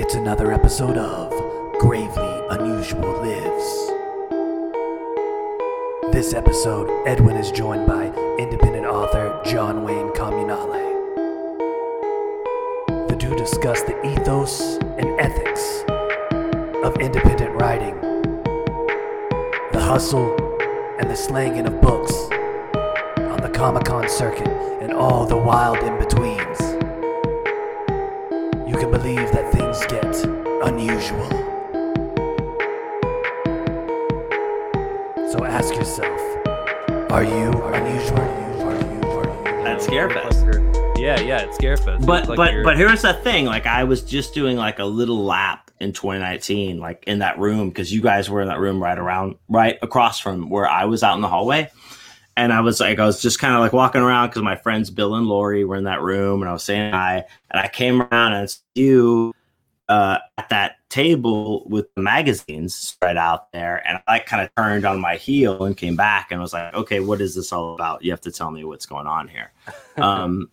It's another episode of Gravely Unusual Lives. This episode, Edwin is joined by independent author John Wayne Comunale. The two discuss the ethos and ethics of independent writing, the hustle and the slanging of books on the Comic Con circuit, and all the wild in betweens. You can believe that things get unusual. So ask yourself, are you unusual? Are you, are you, At Scarefest. Yeah, yeah, it's Scarefest. But It's like but you're- but here's the thing. Like I was just doing like a little lap in 2019, like in that room because you guys were in that room right around right across from where I was out in the hallway. And I was like, I was just kind of like walking around because my friends Bill and Lori were in that room, and I was saying hi. And I came around and it's you uh, at that table with the magazines spread out there, and I kind of turned on my heel and came back and was like, okay, what is this all about? You have to tell me what's going on here. Um,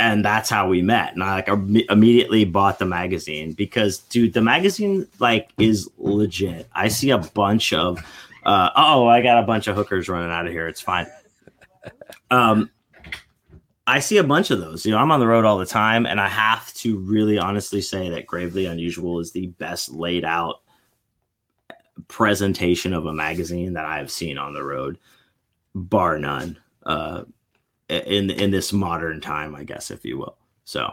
and that's how we met. And I like im- immediately bought the magazine because, dude, the magazine like is legit. I see a bunch of, uh, oh, I got a bunch of hookers running out of here. It's fine. Um, I see a bunch of those. You know, I'm on the road all the time, and I have to really honestly say that Gravely Unusual is the best laid out presentation of a magazine that I have seen on the road, bar none. Uh, in in this modern time, I guess, if you will. So,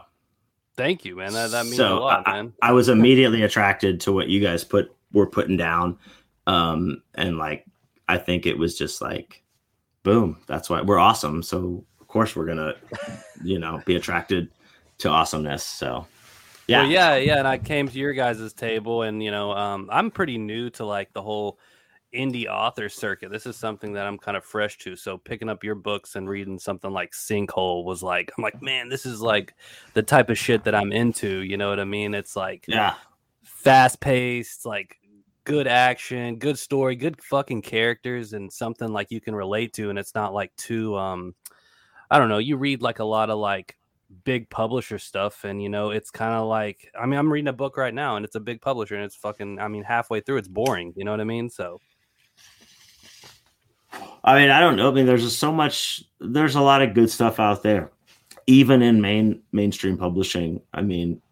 thank you, man. That, that means so a lot, I, man. I was immediately attracted to what you guys put were putting down, um, and like I think it was just like, boom, that's why we're awesome. So of course we're gonna, you know, be attracted to awesomeness. So, yeah, Well, yeah, yeah. And I came to your guys' table, and you know, um, I'm pretty new to like the whole indie author circuit. This is something that I'm kind of fresh to. So picking up your books and reading something like Sinkhole was like, I'm like, man, this is like the type of shit that I'm into. You know what I mean? It's like yeah, fast paced, like good action, good story, good fucking characters, and something like you can relate to. And it's not like too, um, I don't know. You read like a lot of like big publisher stuff, and you know, it's kind of like, I mean, I'm reading a book right now, and it's a big publisher, and it's fucking, I mean, halfway through, it's boring. You know what I mean? So I mean, I don't know. I mean, there's just so much. There's a lot of good stuff out there, even in main mainstream publishing. I mean,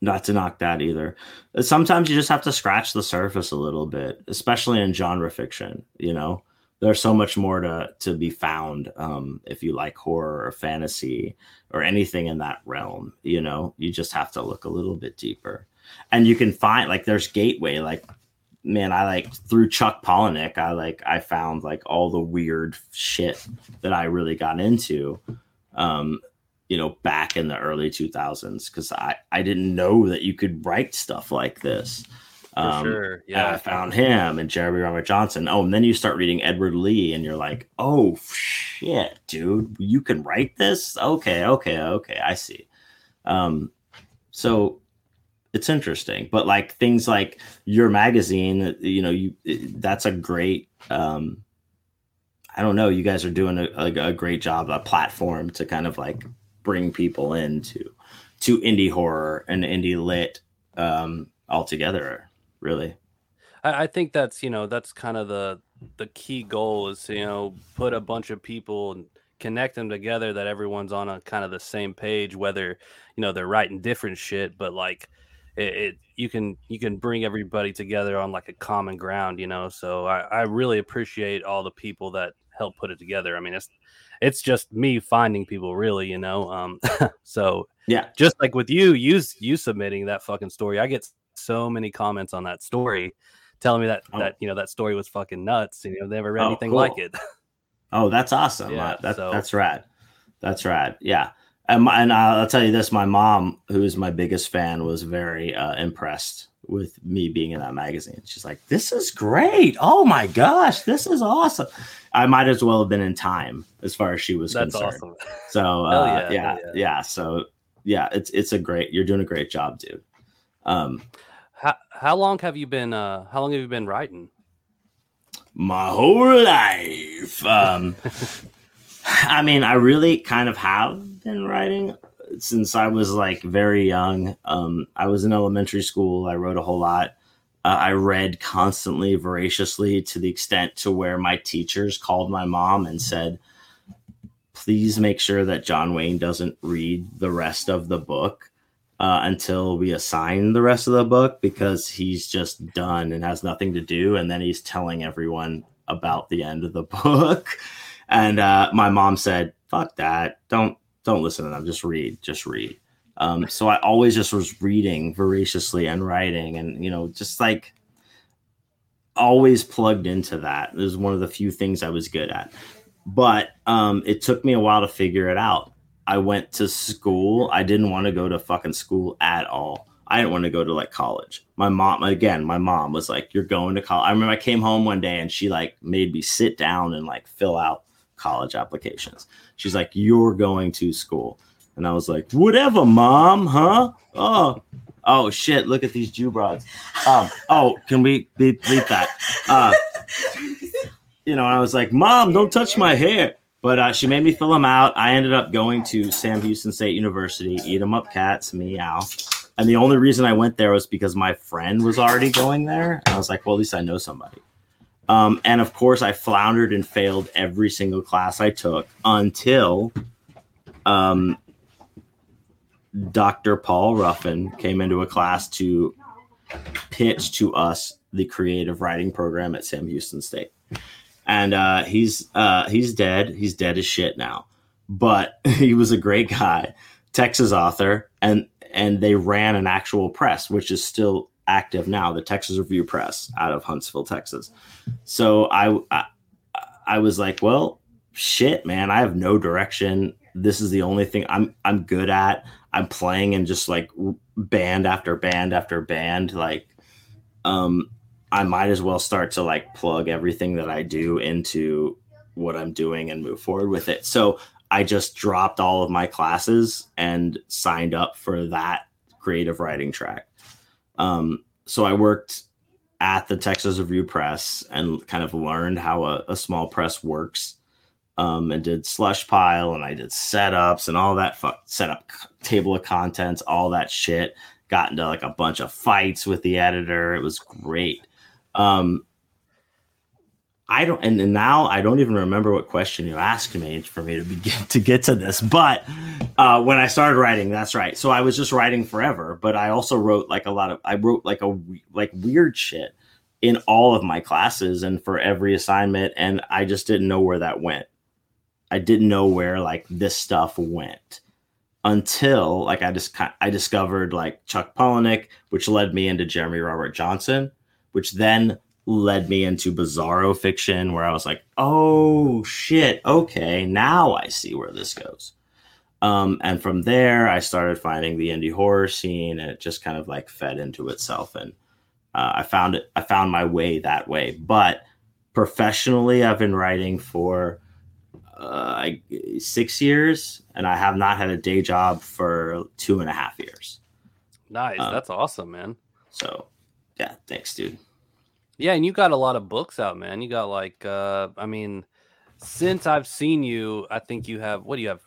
not to knock that either. Sometimes you just have to scratch the surface a little bit, especially in genre fiction. You know, there's so much more to to be found um, if you like horror or fantasy or anything in that realm. You know, you just have to look a little bit deeper, and you can find like there's Gateway, like man, I like through Chuck Palahniuk, I like I found like all the weird shit that I really got into. Um, you know, back in the early 2000s, because I I didn't know that you could write stuff like this. Um, sure, yeah. I found him and Jeremy Robert Johnson. Oh, and then you start reading Edward Lee, and you're like, oh shit, dude, you can write this? Okay, okay, okay, I see. Um, so it's interesting, but like things like your magazine, you know, you that's a great. Um, I don't know. You guys are doing a, a, a great job, a platform to kind of like bring people into to indie horror and indie lit um, altogether. Really, I, I think that's you know that's kind of the the key goal is to, you know put a bunch of people and connect them together that everyone's on a kind of the same page whether you know they're writing different shit but like it, it you can you can bring everybody together on like a common ground you know so I, I really appreciate all the people that help put it together i mean it's it's just me finding people really you know um so yeah. just like with you, you you submitting that fucking story. I get so many comments on that story telling me that Oh. that you know that story was fucking nuts you know they never read Oh, anything cool. like it. Oh, that's awesome. Yeah, Uh, that, so- That's rad. That's rad. Yeah. And, my, and I'll tell you this my mom, who's my biggest fan, was very uh, impressed with me being in that magazine. She's like, this is great. Oh my gosh, this is awesome. I might as well have been in time as far as she was That's concerned. awesome. So, uh, yeah, yeah, yeah, yeah. So, yeah, it's it's a great, you're doing a great job, dude. Um, How how long have you been uh how long have you been writing? my whole life. Um, I mean, I really kind of have been writing since I was like very young. Um, I was in elementary school. I wrote a whole lot. Uh, I read constantly, voraciously, to the extent to where my teachers called my mom and said, "Please make sure that John Wayne doesn't read the rest of the book." Uh, until we assign the rest of the book because he's just done and has nothing to do. And then he's telling everyone about the end of the book. And uh, my mom said, fuck that. Don't, don't listen to them. Just read, just read. Um, so I always just was reading voraciously and writing and, you know, just like always plugged into that. It was one of the few things I was good at. But um, it took me a while to figure it out I went to school. I didn't want to go to fucking school at all. I didn't want to go to like college. My mom, again, my mom was like, "You're going to college." I remember I came home one day and she like made me sit down and like fill out college applications. She's like, "You're going to school," and I was like, "Whatever, mom, huh?" Oh, oh shit! Look at these Jew broads. Um, oh, can we bleep that? Uh, you know, I was like, "Mom, don't touch my hair." But uh, she made me fill them out. I ended up going to Sam Houston State University, eat them up cats, meow. And the only reason I went there was because my friend was already going there. And I was like, well, at least I know somebody. Um, and of course, I floundered and failed every single class I took until um, Dr. Paul Ruffin came into a class to pitch to us the creative writing program at Sam Houston State and uh, he's uh, he's dead. He's dead as shit now. But he was a great guy, Texas author, and and they ran an actual press, which is still active now, the Texas Review Press out of Huntsville, Texas. So I, I I was like, well, shit, man, I have no direction. This is the only thing I'm I'm good at. I'm playing and just like band after band after band, like um I might as well start to like plug everything that I do into what I'm doing and move forward with it. So I just dropped all of my classes and signed up for that creative writing track. Um, so I worked at the Texas Review Press and kind of learned how a, a small press works. Um, and did slush pile and I did setups and all that fuck setup table of contents, all that shit. Got into like a bunch of fights with the editor. It was great. Um, I don't, and now I don't even remember what question you asked me for me to begin to get to this. But uh, when I started writing, that's right. So I was just writing forever, but I also wrote like a lot of, I wrote like a like weird shit in all of my classes and for every assignment, and I just didn't know where that went. I didn't know where like this stuff went until like I just I discovered like Chuck Palahniuk, which led me into Jeremy Robert Johnson which then led me into bizarro fiction where I was like, oh shit, okay, now I see where this goes. Um, and from there, I started finding the indie horror scene, and it just kind of like fed into itself. And uh, I found it. I found my way that way. But professionally, I've been writing for uh, six years, and I have not had a day job for two and a half years. Nice, um, that's awesome, man. So yeah, thanks, dude. Yeah, and you got a lot of books out, man. You got like, uh, I mean, since I've seen you, I think you have. What do you have?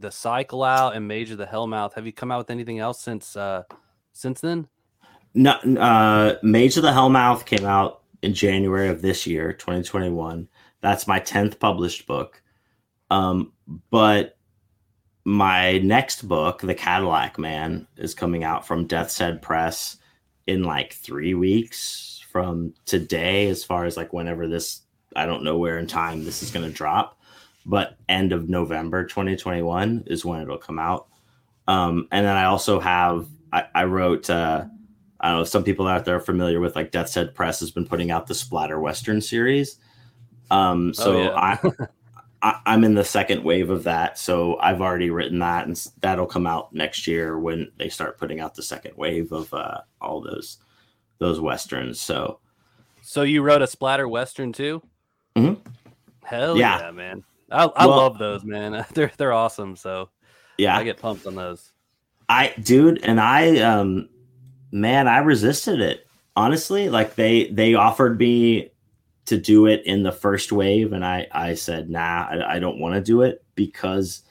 The Cycle out and Mage of the Hellmouth. Have you come out with anything else since uh since then? No, uh, Mage of the Hellmouth came out in January of this year, 2021. That's my 10th published book. Um, but my next book, The Cadillac Man, is coming out from Death's Head Press in like three weeks from today, as far as like whenever this, I don't know where in time this is going to drop, but end of November 2021 is when it'll come out. Um, and then I also have, I, I wrote, uh, I don't know, some people out there are familiar with like Death's Head Press has been putting out the Splatter Western series. Um, so oh, yeah. I, I, am in the second wave of that, so I've already written that, and that'll come out next year when they start putting out the second wave of uh, all those those westerns. So, so you wrote a splatter western too? Mm-hmm. Hell yeah. yeah, man! I, I well, love those, man. They're they're awesome. So yeah, I get pumped on those. I dude, and I um, man, I resisted it honestly. Like they they offered me to do it in the first wave and i i said nah i, I don't want to do it because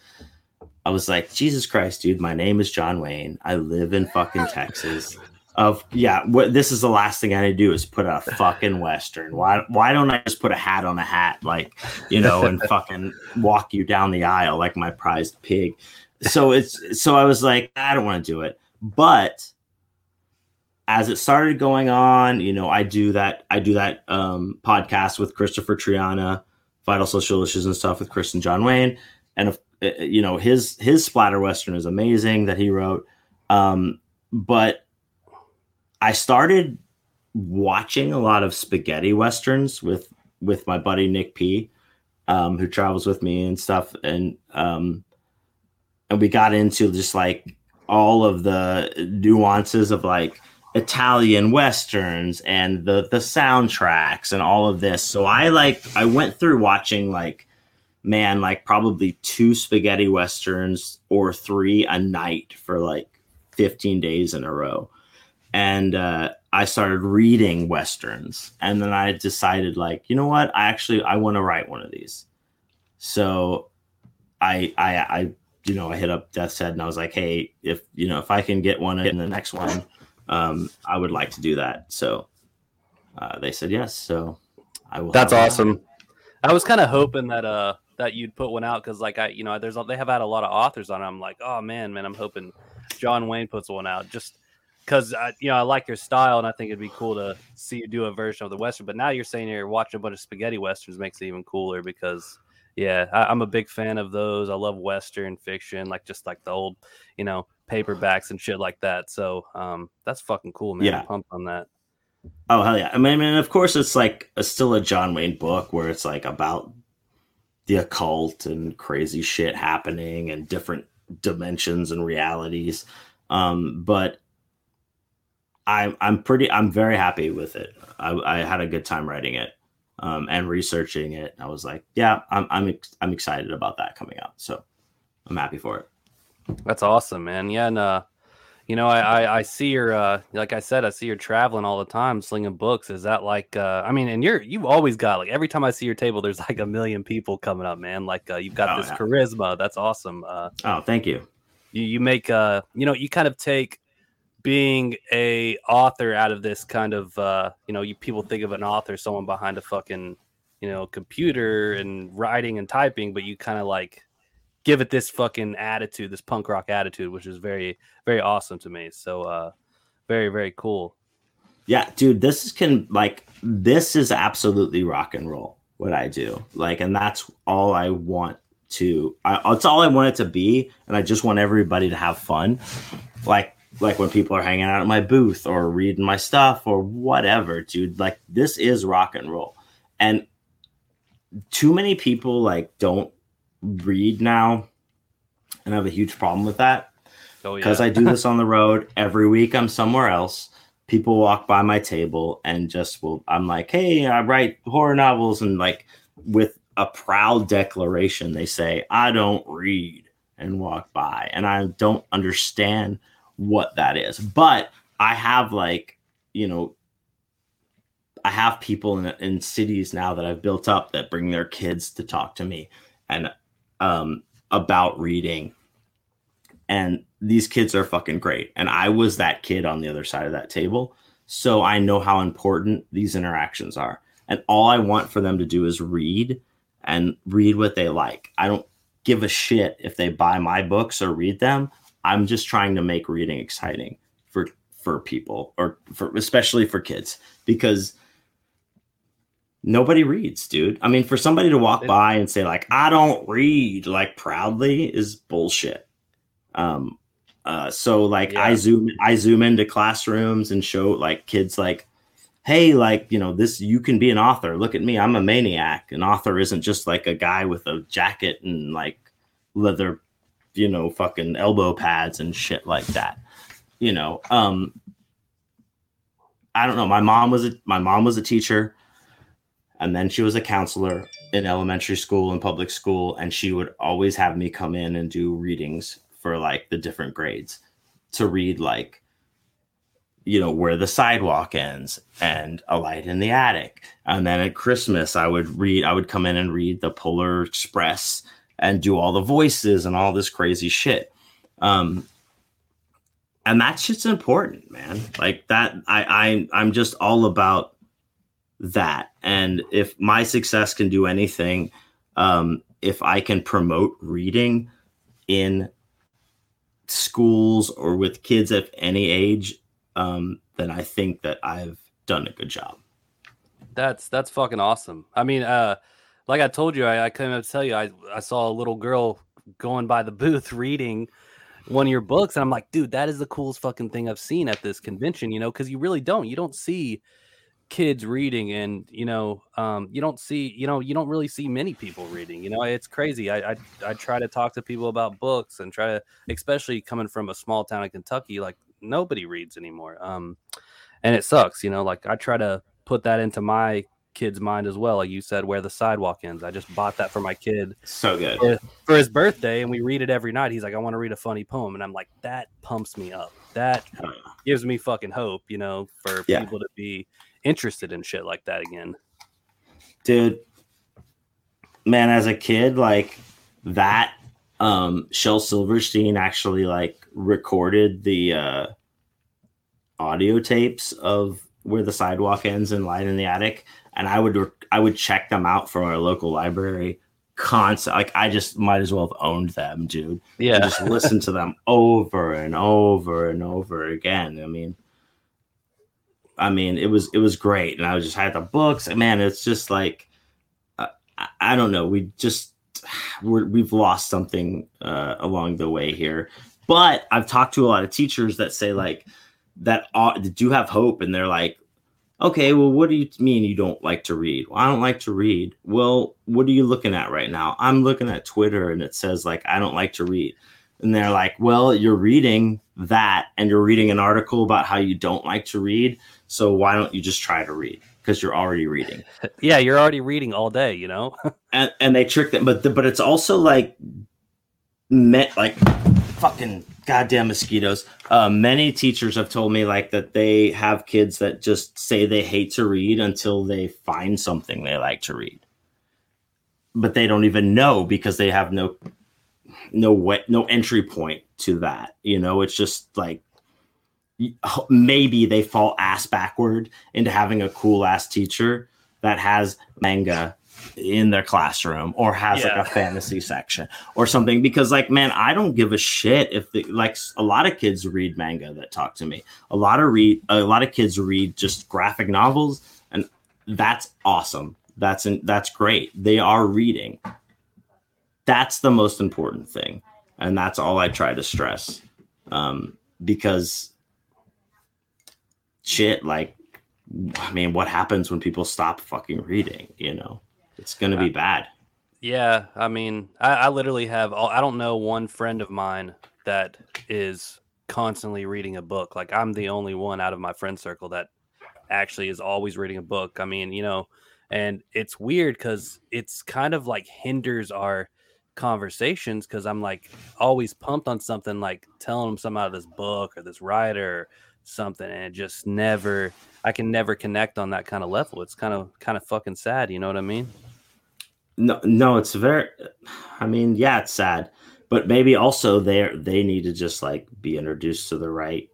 I was like, Jesus Christ, dude, my name is John Wayne. I live in fucking Texas. Of yeah, what this is the last thing I need to do is put a fucking western. Why why don't I just put a hat on a hat, like you know, and fucking walk you down the aisle like my prized pig? So it's so I was like, I don't want to do it. But as it started going on, you know, I do that I do that um podcast with Christopher Triana, Vital Social Issues and stuff with Chris and John Wayne. And if uh, you know his his splatter western is amazing that he wrote um but i started watching a lot of spaghetti westerns with with my buddy nick p um who travels with me and stuff and um and we got into just like all of the nuances of like Italian westerns and the the soundtracks and all of this. So I like I went through watching like man, like probably two spaghetti westerns or three a night for like 15 days in a row. And uh, I started reading westerns, and then I decided, like, you know what? I actually I want to write one of these. So, I I I you know I hit up Death's Head and I was like, hey, if you know if I can get one in the next one, um, I would like to do that. So, uh, they said yes. So, I will. That's awesome. I was kind of hoping that uh that you'd put one out because like I you know there's they have had a lot of authors on. It. I'm like oh man man I'm hoping John Wayne puts one out just because you know I like your style and I think it'd be cool to see you do a version of the western. But now you're saying you're watching a bunch of spaghetti westerns makes it even cooler because yeah I, am a big fan of those. I love western fiction like just like the old you know paperbacks and shit like that. So um that's fucking cool man. Yeah, I'm pumped on that. Oh hell yeah! I mean, I mean, of course, it's like a, still a John Wayne book where it's like about the occult and crazy shit happening and different dimensions and realities. Um, but I'm I'm pretty I'm very happy with it. I, I had a good time writing it um, and researching it. I was like, yeah, I'm I'm ex- I'm excited about that coming out. So I'm happy for it. That's awesome, man. Yeah, and uh, you know, I, I, I see your uh, like I said, I see you're traveling all the time, slinging books. Is that like, uh, I mean, and you're you've always got like every time I see your table, there's like a million people coming up, man. Like uh, you've got oh, this yeah. charisma. That's awesome. Uh, oh, thank you. You you make uh, you know, you kind of take being a author out of this kind of uh, you know, you people think of an author, someone behind a fucking you know computer and writing and typing, but you kind of like give it this fucking attitude, this punk rock attitude, which is very, very awesome to me. So, uh, very, very cool. Yeah, dude, this is can like this is absolutely rock and roll what I do. Like, and that's all I want to. I, it's all I want it to be, and I just want everybody to have fun. Like, like when people are hanging out at my booth or reading my stuff or whatever, dude. Like, this is rock and roll, and too many people like don't read now, and I have a huge problem with that. Because oh, yeah. I do this on the road every week. I'm somewhere else. People walk by my table and just will. I'm like, hey, I write horror novels, and like with a proud declaration, they say, I don't read, and walk by, and I don't understand what that is. But I have like, you know, I have people in, in cities now that I've built up that bring their kids to talk to me, and um, about reading. And these kids are fucking great. And I was that kid on the other side of that table. So I know how important these interactions are. And all I want for them to do is read and read what they like. I don't give a shit if they buy my books or read them. I'm just trying to make reading exciting for for people or for especially for kids because nobody reads, dude. I mean, for somebody to walk by and say like I don't read like proudly is bullshit. Um uh so like yeah. I zoom I zoom into classrooms and show like kids like hey like you know this you can be an author. Look at me. I'm a maniac. An author isn't just like a guy with a jacket and like leather you know fucking elbow pads and shit like that. You know, um I don't know. My mom was a my mom was a teacher and then she was a counselor in elementary school and public school and she would always have me come in and do readings for like the different grades to read like you know where the sidewalk ends and a light in the attic and then at christmas i would read i would come in and read the polar express and do all the voices and all this crazy shit. Um, and that shit's important, man. Like that, I, I I'm just all about that. And if my success can do anything, um, if I can promote reading in schools or with kids of any age, um, then I think that I've done a good job. That's that's fucking awesome. I mean, uh, like I told you, I, I couldn't tell you. I I saw a little girl going by the booth reading one of your books, and I'm like, dude, that is the coolest fucking thing I've seen at this convention. You know, because you really don't. You don't see kids reading and you know um, you don't see you know you don't really see many people reading you know it's crazy I, I i try to talk to people about books and try to especially coming from a small town in kentucky like nobody reads anymore um and it sucks you know like i try to put that into my kid's mind as well like you said where the sidewalk ends. I just bought that for my kid So good. for, for his birthday and we read it every night. He's like i want to read a funny poem and i'm like that pumps me up. That gives me fucking hope you know for Yeah. people to be interested in shit like that again. Dude man as a kid like that um shel silverstein actually like recorded the uh audio tapes of where the sidewalk ends and light in the attic and i would i would check them out from our local library constant like i just might as well have owned them dude and yeah just listen to them over and over and over again. I mean, I mean, it was it was great, and I just had the books. And man, it's just like uh, I, don't know. We just we're, we've lost something uh, along the way here. But I've talked to a lot of teachers that say like that uh, that do have hope, and they're like, okay, well, what do you mean you don't like to read? Well, I don't like to read. Well, what are you looking at right now? I'm looking at Twitter, and it says like I don't like to read. And they're like, well, you're reading that and you're reading an article about how you don't like to read. So why don't you just try to read? Because you're already reading. yeah you're already reading all day you know And, and they trick them, but the, but it's also like met like fucking goddamn mosquitoes. Uh, many teachers have told me like that they have kids that just say they hate to read until they find something they like to read, but they don't even know because they have no no way, no entry point to that. You know, it's just like maybe they fall ass backward into having a cool ass teacher that has manga in their classroom or has Yeah. like a fantasy section or something because like man i don't give a shit if the like a lot of kids read manga that talk to me. A lot of read a lot of kids read just graphic novels and that's awesome. That's an, that's great. They are reading. That's the most important thing and that's all i try to stress um because shit like i mean what happens when people stop fucking reading you know it's gonna be uh, bad Yeah, I mean, I, I literally have. all- I don't know one friend of mine that is constantly reading a book. Like I'm the only one out of my friend circle that actually is always reading a book. I mean, you know, and it's weird because it's kind of like hinders our conversations because I'm like always pumped on something, like telling them something out of this book or this writer or something, and it just never. I can never connect on that kind of level. It's kind of kind of fucking sad. You know what I mean? No, no, it's very. I mean, yeah, it's sad, but maybe also they they need to just like be introduced to the right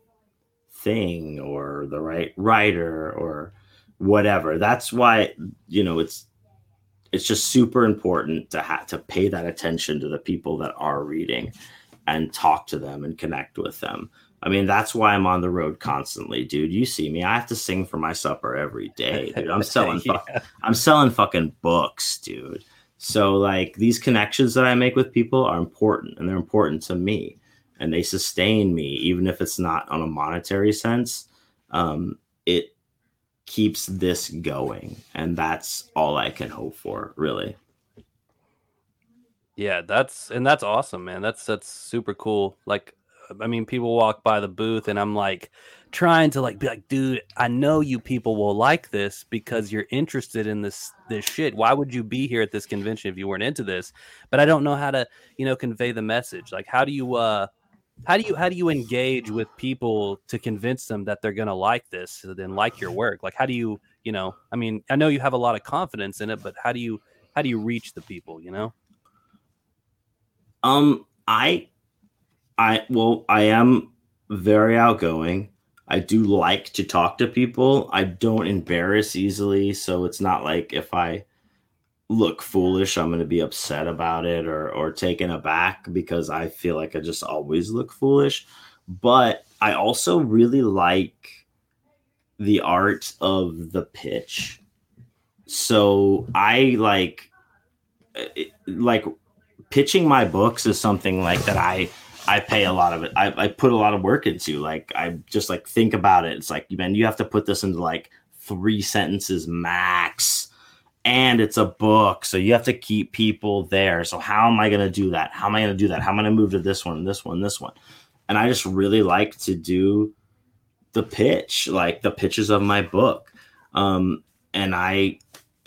thing or the right writer or whatever. That's why you know it's it's just super important to have to pay that attention to the people that are reading and talk to them and connect with them. I mean, that's why I'm on the road constantly, dude. You see me. I have to sing for my supper every day, dude. I'm selling fuck Yeah. I'm selling fucking books, dude. So like these connections that I make with people are important and they're important to me and they sustain me even if it's not on a monetary sense. Um it keeps this going and that's all I can hope for, really. Yeah, that's and that's awesome, man. That's that's super cool. Like I mean, people walk by the booth and I'm like trying to like be like, dude, I know you people will like this because you're interested in this this shit. Why would you be here at this convention if you weren't into this? But I don't know how to, you know, convey the message. Like how do you uh how do you how do you engage with people to convince them that they're gonna like this and like your work? Like how do you, you know, I mean, I know you have a lot of confidence in it, but how do you how do you reach the people, you know? Um, I, I well, I am very outgoing. I do like to talk to people. I don't embarrass easily, so it's not like if I look foolish, I'm going to be upset about it or or taken aback because I feel like I just always look foolish. But I also really like the art of the pitch. So I like eh, like pitching my books is something like that I I pay a lot of it. I, I put a lot of work into. Like I just like think about it. It's like man, you have to put this into like three sentences max. And it's a book, so you have to keep people there. So how am I going to do that? How am I going to do that? How am I going to move to this one, this one, this one? And I just really like to do the pitch, like the pitches of my book. Um, and I,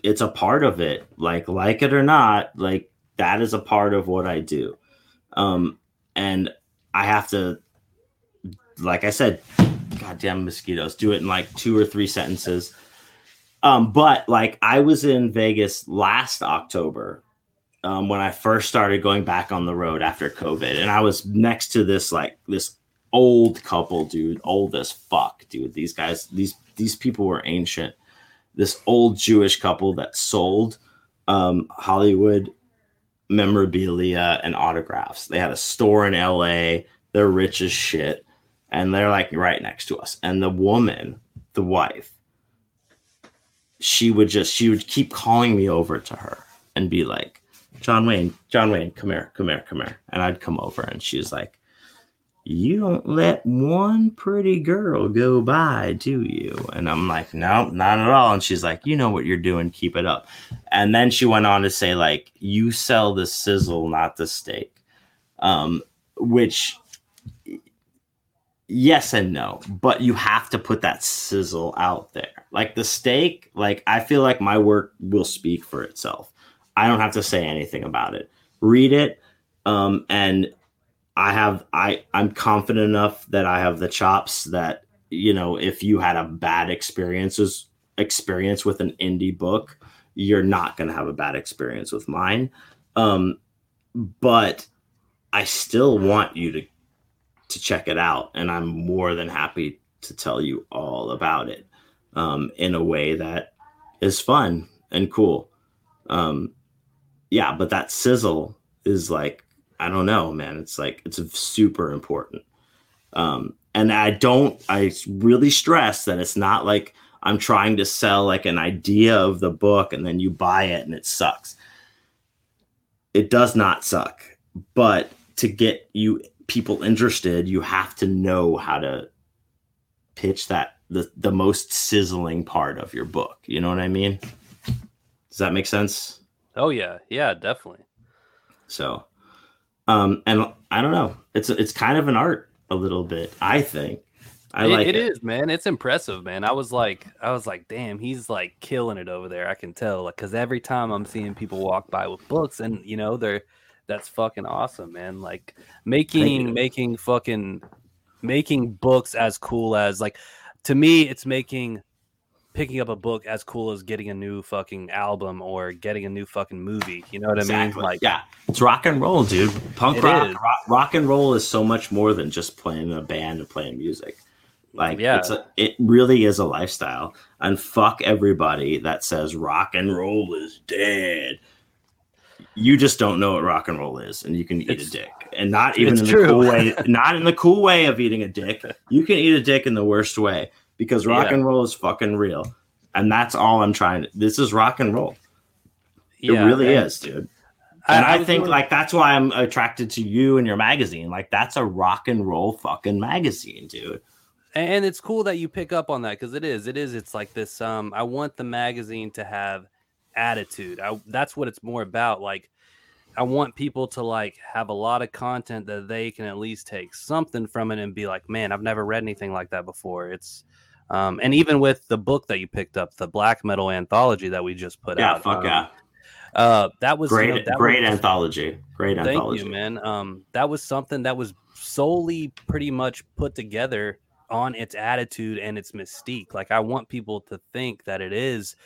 it's a part of it, like like it or not, like that is a part of what I do. Um, and I have to, like I said, goddamn mosquitoes, do it in like two or three sentences. Um, but like I was in Vegas last October um, when I first started going back on the road after COVID, and I was next to this like this old couple, dude, old as fuck, dude. These guys, these these people were ancient. This old Jewish couple that sold um, Hollywood memorabilia and autographs. They had a store in LA. They're rich as shit. And they're like right next to us. And the woman, the wife, she would just, she would keep calling me over to her and be like, John Wayne, John Wayne, come here, come here, come here. And I'd come over and she's like, you don't let one pretty girl go by, do you? And I'm like, no, not at all. And she's like, you know what you're doing, keep it up. And then she went on to say, like, you sell the sizzle, not the steak. Um, which yes and no, but you have to put that sizzle out there. Like the steak, like I feel like my work will speak for itself. I don't have to say anything about it. Read it, um, and I have I I'm confident enough that I have the chops that you know if you had a bad experiences experience with an indie book, you're not going to have a bad experience with mine. Um, but I still want you to to check it out, and I'm more than happy to tell you all about it um, in a way that is fun and cool. Um, yeah, but that sizzle is like I don't know, man. It's like it's super important. Um, and I don't. I really stress that it's not like I'm trying to sell like an idea of the book and then you buy it and it sucks. It does not suck, but to get you people interested, you have to know how to pitch that the the most sizzling part of your book. You know what I mean? Does that make sense? Oh yeah, yeah, definitely. So, um, and I don't know. It's it's kind of an art a little bit. I think. I it, like it it. is, man. It's impressive, man. I was like, I was like, damn, he's like killing it over there. I can tell, like, because every time I'm seeing people walk by with books, and you know, they're that's fucking awesome, man. Like making making fucking making books as cool as like to me, it's making picking up a book as cool as getting a new fucking album or getting a new fucking movie. You know what I mean? Like, yeah, it's rock and roll, dude. Punk rock, rock, rock and roll is so much more than just playing in a band and playing music. Like, Yeah. it's a, it really is a lifestyle. And fuck everybody that says rock and roll is dead. You just don't know what rock and roll is, and you can eat It's- a dick, and not even in true. the cool way. Not in the cool way of eating a dick. You can eat a dick in the worst way because rock Yeah. and roll is fucking real, and that's all I'm trying. to This is rock and roll. It really and is, dude. And I, was think like that's why I'm attracted to you and your magazine. Like that's a rock and roll fucking magazine, dude. and it's cool that you pick up on that because it is it is it's like this um i want the magazine to have attitude I, that's what it's more about like i want people to like have a lot of content that they can at least take something from it and be like man i've never read anything like that before it's um and even with the book that you picked up the black metal anthology that we just put Yeah, out Yeah, fuck um, yeah. uh that was you Great, know, that great was- anthology. Great Thank anthology. you, man. Um, that was something that was solely pretty much put together on its attitude and its mystique. Like I want people to think that it is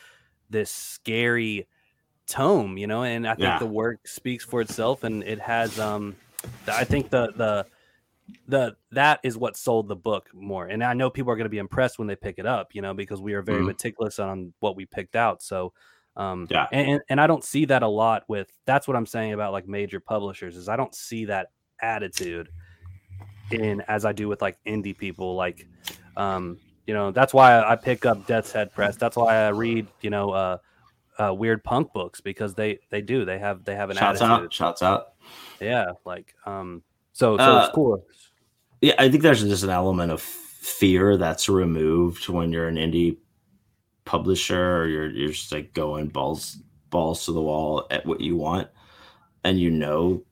this scary tome, you know, and I think Yeah. the work speaks for itself and it has um I think the the the that is what sold the book more. And I know people are going to be impressed when they pick it up, you know, because we are very Mhm. meticulous on what we picked out. So um Yeah. and, and I don't see that a lot with that's what I'm saying about like major publishers is I don't see that attitude in as I do with like indie people like um you know that's why I pick up Death's Head Press that's why I read you know uh, uh Weirdpunk Books because they they do they have they have an Shouts attitude out, shouts out. yeah like um so so Uh, it's cool Yeah, I think there's just an element of fear that's removed when you're an indie publisher or you're you're just like going balls balls to the wall at what you want, and you know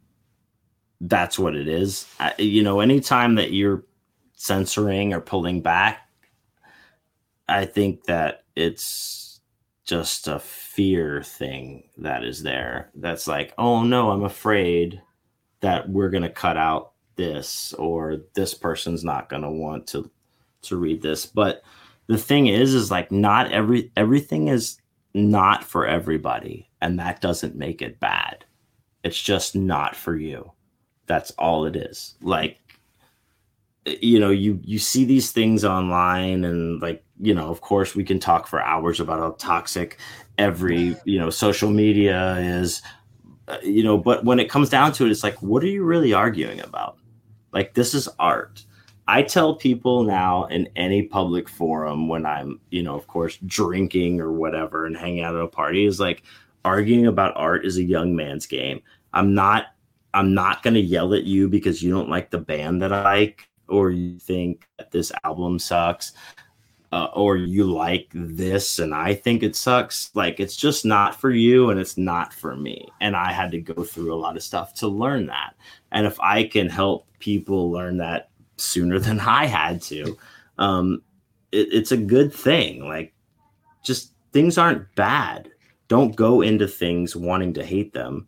that's what it is. I, you know, anytime that you're censoring or pulling back, I think that it's just a fear thing that is there. That's like, oh no, I'm afraid that we're gonna cut out this or this person's not going to want to to read this. But the thing is is like not every everything is not for everybody and that doesn't make it bad. It's just not for you. That's all it is. Like you know you you see these things online and like you know of course we can talk for hours about how toxic every you know social media is uh, you know but when it comes down to it it's like what are you really arguing about? Like this is art. I tell people now in any public forum when i'm you know of course drinking or whatever and hanging out at a party is like arguing about art is a young man's game. I'm not i'm not going to yell at you because you don't like the band that i like or you think that this album sucks uh, or you like this and I think it sucks. Like it's just not for you and it's not for me. And I had to go through a lot of stuff to learn that. And if I can help people learn that sooner than I had to, um, it, it's a good thing. Like just things aren't bad. Don't go into things wanting to hate them.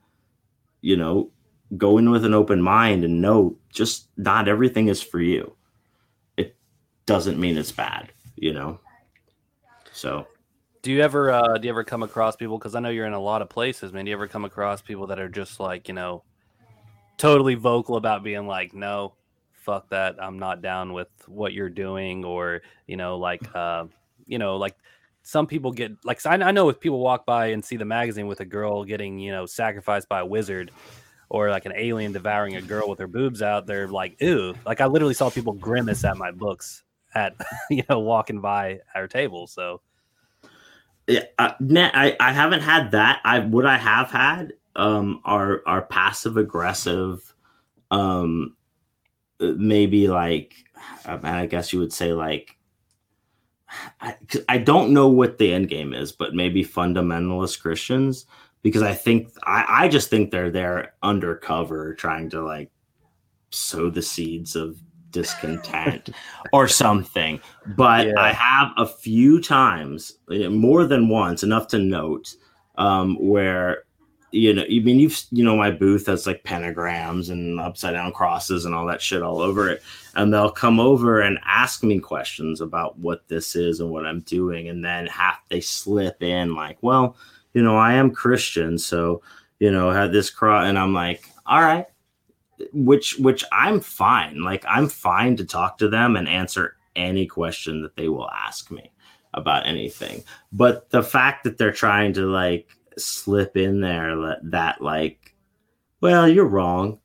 You know, go in with an open mind and know just not everything is for you. It doesn't mean it's bad you know? So. Do you ever uh do you ever come across people because i know you're in a lot of places man. Do you ever come across people that are just like you know totally vocal about being like no fuck that. I'm not down with what you're doing or you know like uh you know like some people get like I, I know if people walk by and see the magazine with a girl getting you know sacrificed by a wizard or like an alien devouring a girl with her boobs out they're like ew. Like i literally saw people grimace at my books at you know walking by our table so. Yeah uh, I, I haven't had that. I what i have had um are are passive aggressive um maybe like i guess you would say like I, I don't know what the end game is but maybe fundamentalist christians because i think i i just think they're there undercover trying to like sow the seeds of discontent or something. But Yeah. I have a few times, eh, more than once, enough to note, um, where you know, I mean, you've you know, my booth has like pentagrams and upside down crosses and all that shit all over it, and they'll come over and ask me questions about what this is and what I'm doing, and then half they slip in like, well, you know, I am Christian, so you know, had this cross, and I'm like, all right which which I'm fine. Like I'm fine to talk to them and answer any question that they will ask me about anything. But the fact that they're trying to like slip in there that, that like, well, you're wrong,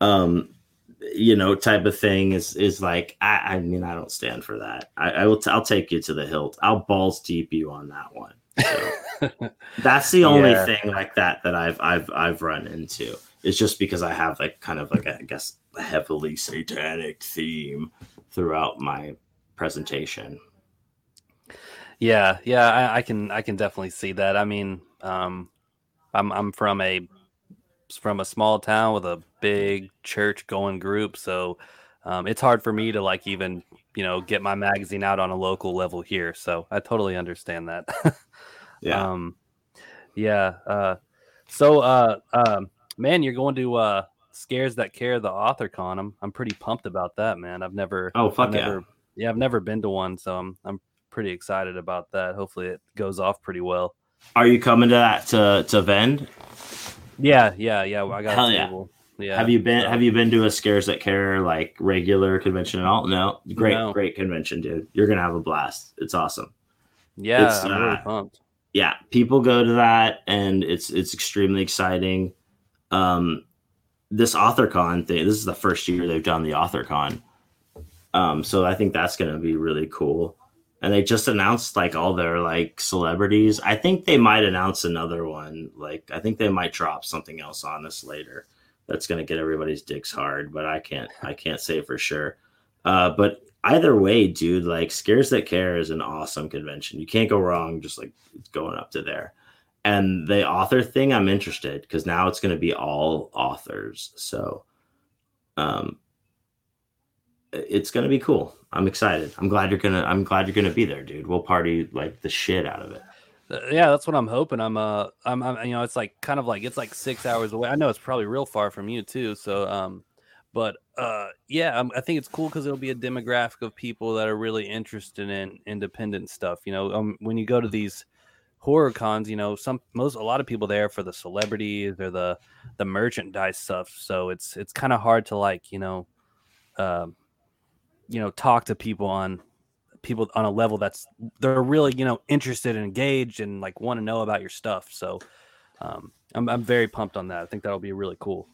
um, you know, type of thing is is like I, I mean I don't stand for that. I, I will t- I'll take you to the hilt. I'll balls deep you on that one. So that's the only Yeah. thing like that that I've I've I've run into. It's just because I have like kind of like a, I guess a heavily satanic theme throughout my presentation. Yeah, yeah, I, I can I can definitely see that. I mean, um, I'm I'm from a from a small town with a big church going group, so um, it's hard for me to like even you know get my magazine out on a local level here. So I totally understand that. Yeah. Um, yeah. Uh, so, uh, um, man, you're going to uh, scares that care the author con. I'm I'm pretty pumped about that, man. I've never. oh fuck I've yeah. never, yeah. I've never been to one, so I'm I'm pretty excited about that. Hopefully, it goes off pretty well. Are you coming to that to to vend? Yeah, yeah, yeah. I got Hell a yeah. table. Yeah. have you been Have you been to a Scares That Care like regular convention at all? No, great, No. great convention, dude. You're gonna have a blast. It's awesome. Yeah, it's, I'm really uh, pumped. yeah people go to that and it's it's extremely exciting um this authorcon thing this is the first year they've done the authorcon. Um so i think that's going to be really cool. And they just announced like all their like celebrities. I think they might announce another one. Like i think they might drop something else on us later that's going to get everybody's dicks hard but i can't i can't say for sure. Uh but either way dude like scares that care is an awesome convention. You can't go wrong just like going up to there and the author thing i'm interested because now it's going to be all authors so um it's going to be cool i'm excited i'm glad you're gonna i'm glad you're gonna be there dude we'll party like the shit out of it Uh, Yeah, that's what I'm hoping. I'm uh I'm, I'm you know, it's like kind of like it's like 6 hours away. I know it's probably real far from you too. So um but uh yeah, um, I think it's cool cuz it'll be a demographic of people that are really interested in independent stuff, you know. Um when you go to these horror cons, you know, some most a lot of people there for the celebrities or the the merchandise stuff. So it's it's kind of hard to like, you know, um you know, talk to people on people on a level that's they're really you know interested and engaged and like want to know about your stuff so um I'm, I'm very pumped on that i think that'll be really cool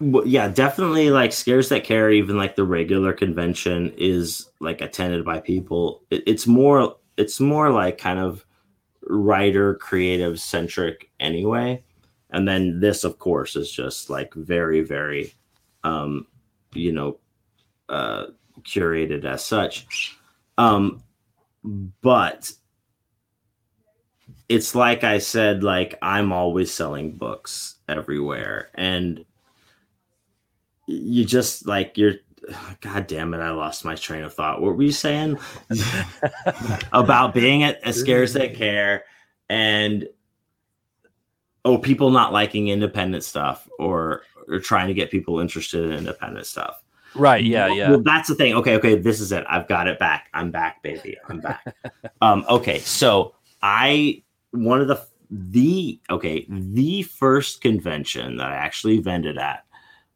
Well, yeah, definitely like scares that care, even like the regular convention is like attended by people. It, it's more, it's more like kind of writer creative centric anyway. And then this, of course, is just like very, very, um, you know, uh, curated as such. Um, but it's like I said, like I'm always selling books everywhere, and you just like you're god damn it i lost my train of thought. What were you saying? About being at a scares that care and oh people not liking independent stuff or or trying to get people interested in independent stuff. Right yeah yeah. well that's the thing. Okay okay this is it. I've got it back. I'm back baby. I'm back. Um okay so i one of the the okay the first convention that i actually vended at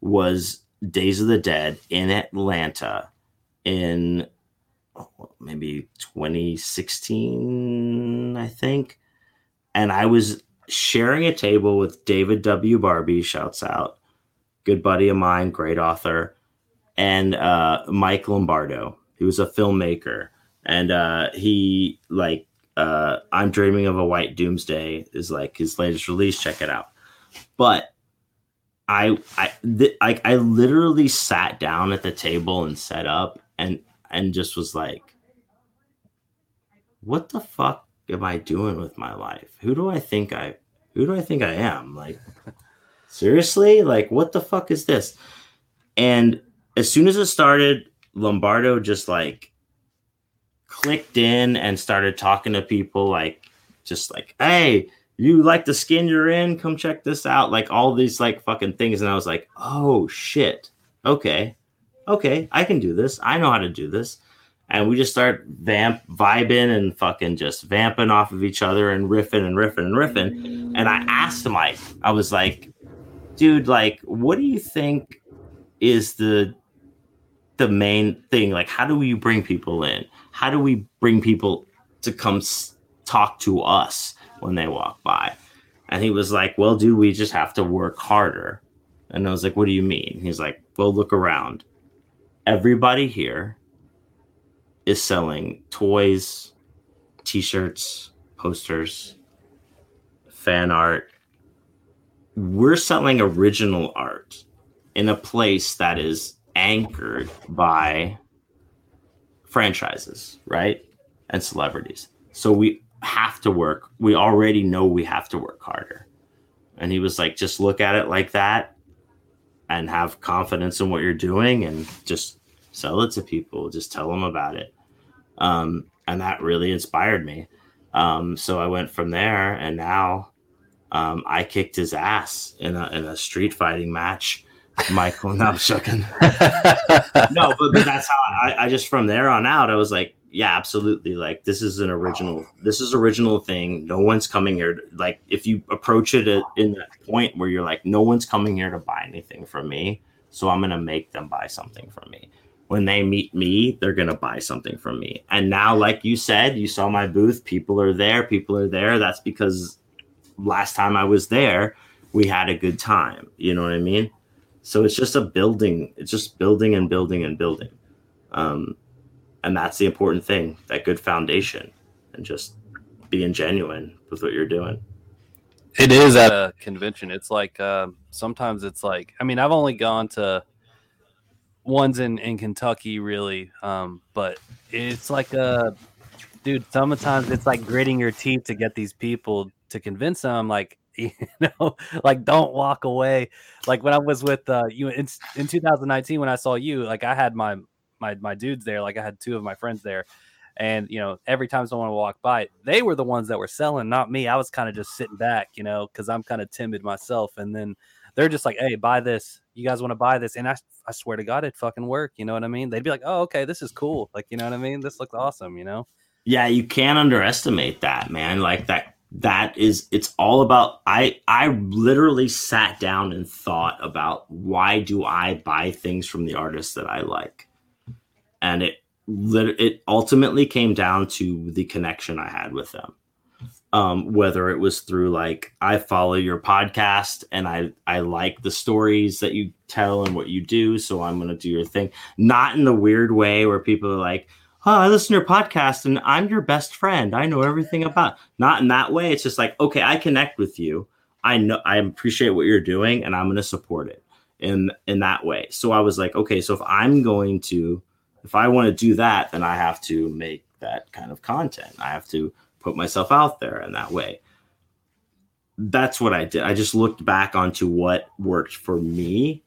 was Days of the Dead in Atlanta in oh, maybe 2016, I think. And I was sharing a table with David W. Barbee, shouts out, good buddy of mine, great author, and uh, Mike Lombardo. He was a filmmaker. And uh, he, like, uh, I'm Dreaming of a White Doomsday is like his latest release. Check it out. But I I th- I I literally sat down at the table and set up and and just was like, what the fuck am I doing with my life? Who do I think I who do I think I am? Like seriously? Like what the fuck is this? And as soon as it started, Lombardo just like clicked in and started talking to people like just like, hey, you like the skin you're in? Come check this out. Like all these like fucking things. And i was like oh shit. Okay. Okay. I can do this. I know how to do this. And we just start vamp vibing and fucking just vamping off of each other and riffing and riffing and riffing. And i asked mike i was like dude like what do you think is the the main thing? Like how do we bring people in? How do we bring people to come s- talk to us when they walk by. And he was like, Well, dude, we just have to work harder. And I was like, What do you mean? He's like, Well, look around. Everybody here is selling toys, t shirts, posters, fan art. We're selling original art in a place that is anchored by franchises, right? And celebrities. So we have to work. We already know we have to work harder. And he was like, just look at it like that and have confidence in what you're doing and just sell it to people. Just tell them about it. Um, and that really inspired me. Um, so I went from there and now um, I kicked his ass in a, in a street fighting match. Michael, no, I'm joking. no, but, but that's how I, I just from there on out, I was like, yeah, absolutely. Like this is an original. This is original thing. No one's coming here. To, like if you approach it at, in that point where you're like, no one's coming here to buy anything from me, so I'm gonna make them buy something from me. When they meet me, they're gonna buy something from me. And now, like you said, you saw my booth. People are there. People are there. That's because last time I was there, we had a good time. You know what I mean? So it's just a building. It's just building and building and building. Um, and that's the important thing that good foundation and just being genuine with what you're doing. It is at a convention it's like uh, sometimes it's like i mean i've only gone to ones in in kentucky really um, but it's like a dude sometimes it's like gritting your teeth to get these people to convince them like you know like don't walk away. Like when i was with uh you in, in 2019 when i saw you like i had my my my dudes there. Like I had two of my friends there, and you know every time someone would walk by, they were the ones that were selling, not me. I was kind of just sitting back, you know, because I'm kind of timid myself. And then they're just like, "Hey, buy this. You guys want to buy this?" And I I swear to God, it fucking work. You know what I mean? They'd be like, "Oh, okay, this is cool." Like you know what I mean? This looks awesome. You know? Yeah, you can't underestimate that, man. Like that that is it's all about i i literally sat down and thought about why do i buy things from the artists that i like and it it ultimately came down to the connection I had with them. Um, whether it was through like I follow your podcast and I I like the stories that you tell and what you do, so I'm gonna do your thing. Not in the weird way where people are like, "Oh, I listen to your podcast and I'm your best friend. I know everything about." Not in that way. It's just like, okay, I connect with you. I know I appreciate what you're doing, and I'm gonna support it in in that way. So I was like, okay, so if I'm going to if I want to do that, then I have to make that kind of content. I have to put myself out there in that way. That's what I did. I just looked back onto what worked for me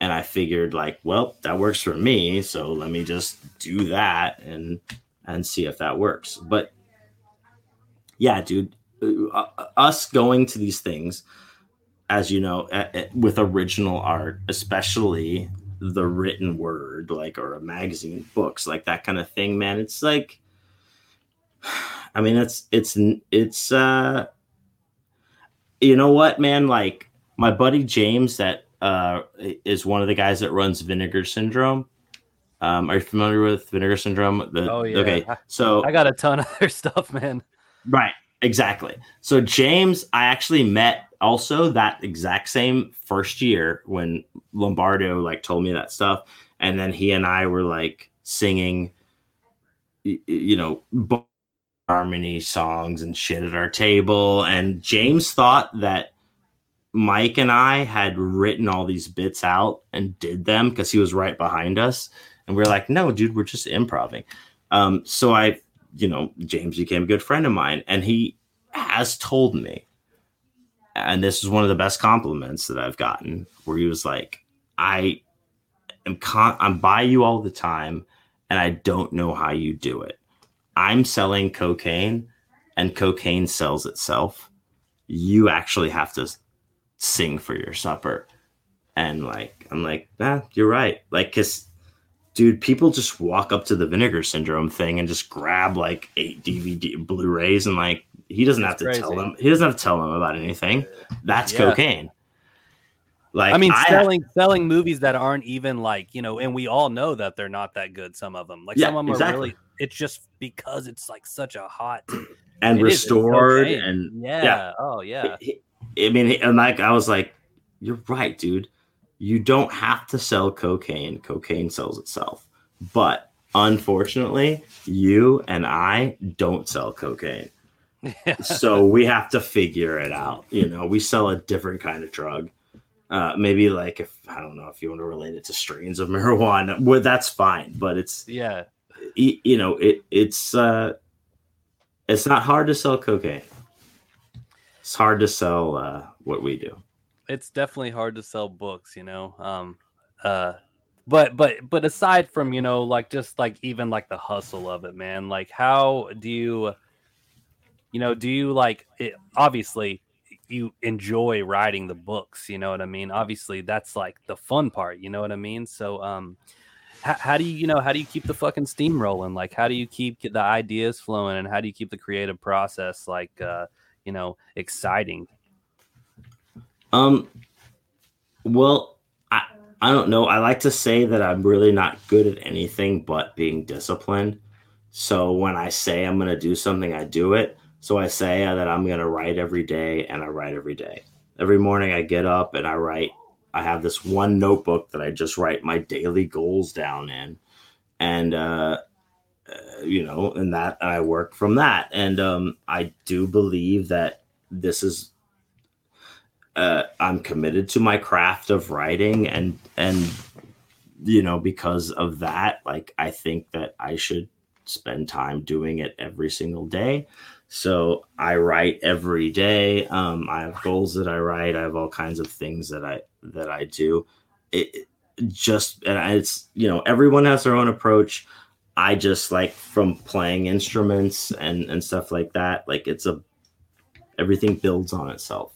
and I figured like, well, that works for me, so let me just do that and and see if that works. But yeah, dude, uh, us going to these things as you know, with original art, especially the written word, like or a magazine, books, like that kind of thing, man. It's like, I mean, it's it's it's uh, you know what, man? Like my buddy James, that uh is one of the guys that runs Vinegar Syndrome. Um, are you familiar with Vinegar Syndrome? The, oh yeah. Okay, so I got a ton of their stuff, man. Right. Exactly. So James, I actually met also that exact same first year when Lombardo like told me that stuff, and then he and I were like singing, you know, harmony songs and shit at our table, and James thought that Mike and I had written all these bits out and did them because he was right behind us, and we are like, no, dude, we're just improvising. Um, so I you know, James became a good friend of mine, and he has told me, and this is one of the best compliments that I've gotten, where he was like, "I am con- I'm by you all the time, and I don't know how you do it. I'm selling cocaine, and cocaine sells itself. You actually have to sing for your supper." And like, I'm like, ah, you're right. Like, cause dude, people just walk up to the vinegar syndrome thing and just grab like eight DVD Blu-rays and like he doesn't have to crazy. tell them he doesn't have to tell them about anything. That's yeah. cocaine. Like I mean, I, selling selling movies that aren't even like you know, and we all know that they're not that good. Some of them, like yeah, some of them exactly. are really. It's just because it's like such a hot and restored and yeah. yeah. Oh yeah. I mean, and like I was like, you're right, dude you don't have to sell cocaine. Cocaine sells itself. But unfortunately, you and I don't sell cocaine. so we have to figure it out. You know, we sell a different kind of drug. Uh, maybe like if I don't know if you want to relate it to strains of marijuana, well, that's fine. But it's yeah, you know, it it's uh, it's not hard to sell cocaine. It's hard to sell uh, what we do it's definitely hard to sell books, you know. Um, uh, but but but aside from you know like just like even like the hustle of it, man. Like how do you, you know, do you like it? Obviously, you enjoy writing the books. You know what I mean? Obviously, that's like the fun part. You know what I mean? So um, how, how do you you know how do you keep the fucking steam rolling? Like how do you keep the ideas flowing, and how do you keep the creative process like uh, you know exciting? Um, well, I I don't know. I like to say that I'm really not good at anything but being disciplined. So when I say I'm going to do something, I do it. So I say that I'm going to write every day, and I write every day. Every morning I get up and I write. I have this one notebook that I just write my daily goals down in, and uh, uh, you know, and that I work from that. And um, I do believe that this is uh, I'm committed to my craft of writing and and you know because of that like I think that I should spend time doing it every single day so I write every day. Um, I have goals that I write. I have all kinds of things that I that I do. It just and it's you know everyone has their own approach. I just like from playing instruments and and stuff like that like it's a everything builds on itself.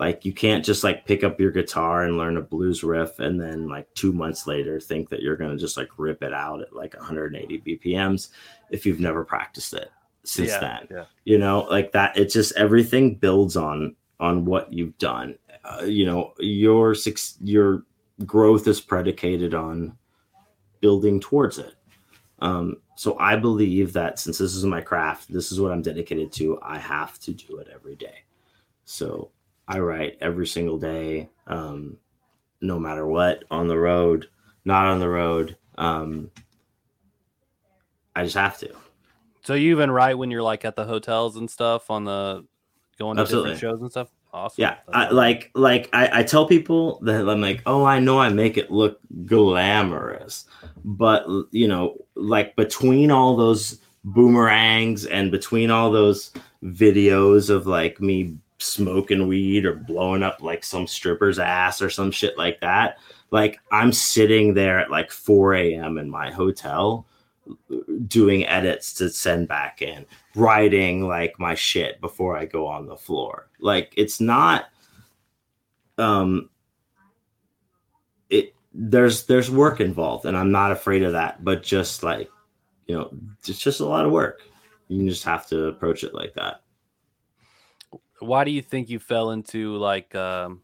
Like you can't just like pick up your guitar and learn a blues riff and then like two months later think that you're going to just like rip it out at like 180 bpms if you've never practiced it since Yeah, then yeah. you know like that it's just everything builds on on what you've done uh, you know your six your growth is predicated on building towards it um so i believe that since this is my craft this is what i'm dedicated to i have to do it every day so I write every single day, um, no matter what, on the road, not on the road. Um, I just have to. So you even write when you're like at the hotels and stuff on the going to Absolutely. different shows and stuff. Awesome. Yeah, I, like like I, I tell people that I'm like, oh, I know I make it look glamorous, but you know, like between all those boomerangs and between all those videos of like me smoking weed or blowing up like some stripper's ass or some shit like that, like I'm sitting there at like 4 a.m. in my hotel doing edits to send back in writing like my shit before I go on the floor. Like it's not um it there's there's work involved and I'm not afraid of that, but just like you know, it's just a lot of work. You just have to approach it like that. why do you think you fell into like um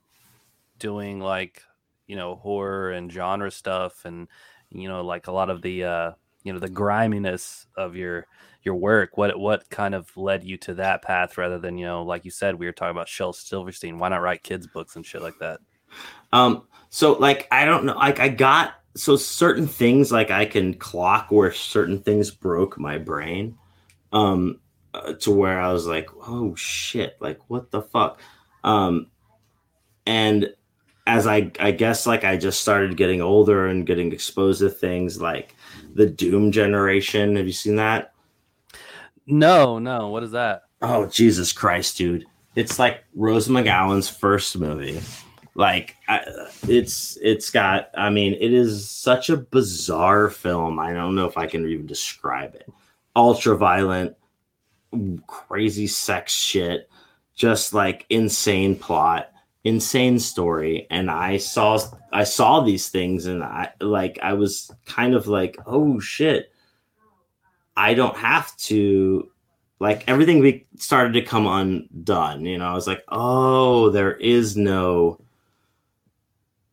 doing like you know horror and genre stuff and you know like a lot of the uh you know the griminess of your your work what what kind of led you to that path rather than you know like you said we were talking about Shel Silverstein why not write kids books and shit like that? Um, so like I don't know, like I got so certain things like I can clock where certain things broke my brain, um, uh, to where I was like, oh shit, like what the fuck, um, and as I I guess like I just started getting older and getting exposed to things like the Doom generation. Have you seen that? no no what is that Oh Jesus Christ, dude! It's like Rose McGowan's first movie. Like I, it's it's got. I mean, it is such a bizarre film. I don't know if I can even describe it. Ultra violent, crazy sex shit, just like insane plot, insane story. And I saw I saw these things, and I like I was kind of like, oh shit. I don't have to like everything we started to come undone you know i was like oh there is no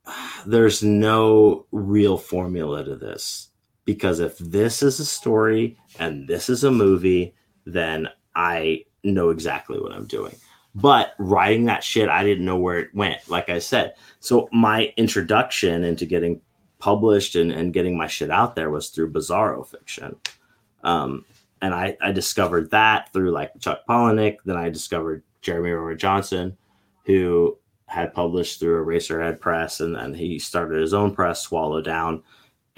there's no real formula to this because if this is a story and this is a movie then i know exactly what i'm doing but writing that shit i didn't know where it went like i said so my introduction into getting published and, and getting my shit out there was through bizarro fiction um, and I, I discovered that through like Chuck Palahniuk. Then I discovered Jeremy Robert Johnson, who had published through Eraserhead Press, and then he started his own press, Swallow Down.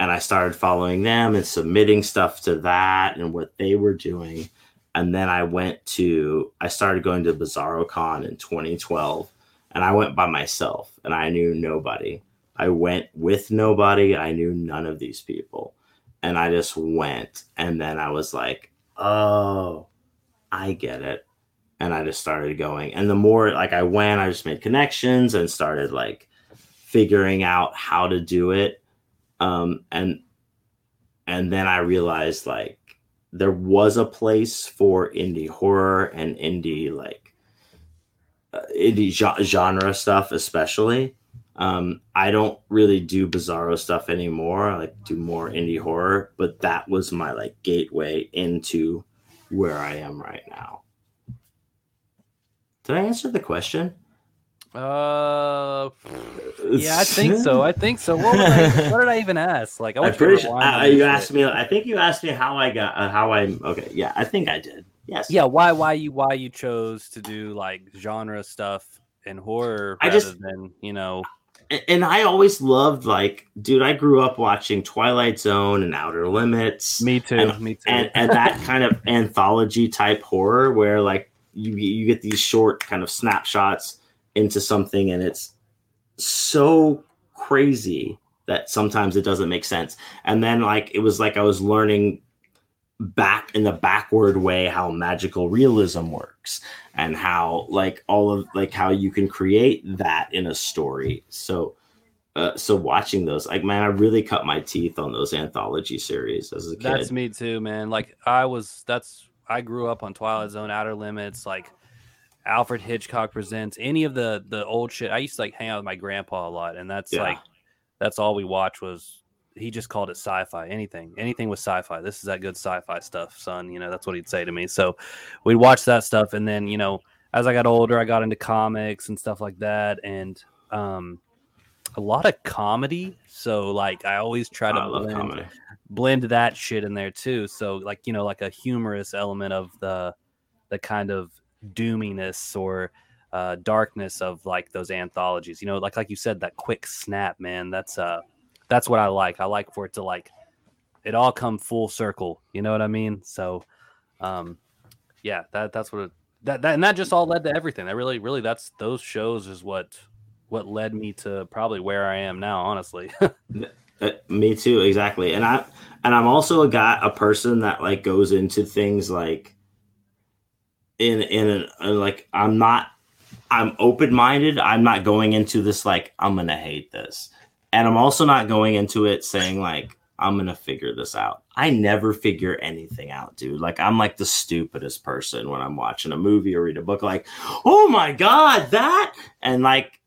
And I started following them and submitting stuff to that and what they were doing. And then I went to, I started going to BizarroCon in 2012, and I went by myself, and I knew nobody. I went with nobody. I knew none of these people and I just went. And then I was like, oh, I get it. And I just started going. And the more like I went, I just made connections and started like figuring out how to do it. Um, and and then I realized like there was a place for indie horror and indie like uh, indie genre stuff, especially. Um, I don't really do bizarro stuff anymore. I like do more indie horror, but that was my like gateway into where I am right now. Did I answer the question? Uh, yeah, I think so. I think so. What, I, what did I even ask? Like, I am pretty sure uh, you asked me. I think you asked me how I got uh, how I'm Okay, yeah, I think I did. Yes. Yeah. Why? Why you? Why you chose to do like genre stuff and horror I just, than you know? And I always loved like, dude. I grew up watching Twilight Zone and Outer Limits. Me too. And, me too. And, and that kind of anthology type horror where like you you get these short kind of snapshots into something and it's so crazy that sometimes it doesn't make sense. And then like it was like I was learning back in the backward way how magical realism works and how like all of like how you can create that in a story. So uh, so watching those, like man, I really cut my teeth on those anthology series as a kid. That's me too, man. Like I was that's I grew up on Twilight Zone, Outer Limits, like Alfred Hitchcock presents any of the the old shit. I used to like hang out with my grandpa a lot, and that's yeah. like that's all we watched was he just called it sci-fi. Anything, anything with sci-fi. This is that good sci-fi stuff, son. You know, that's what he'd say to me. So we'd watch that stuff, and then you know, as I got older, I got into comics and stuff like that, and um, a lot of comedy. So like, I always try to blend, blend that shit in there too. So like, you know, like a humorous element of the the kind of doominess or uh, darkness of like those anthologies. You know, like like you said, that quick snap, man. That's uh, that's what I like. I like for it to like it all come full circle. You know what I mean? So, um, yeah, that that's what it, that that and that just all led to everything. That really, really, that's those shows is what what led me to probably where I am now. Honestly. Uh, me too, exactly. And I and I'm also a guy, a person that like goes into things like in in a, like I'm not I'm open minded. I'm not going into this like I'm gonna hate this, and I'm also not going into it saying like I'm gonna figure this out. I never figure anything out, dude. Like I'm like the stupidest person when I'm watching a movie or read a book. Like, oh my god, that and like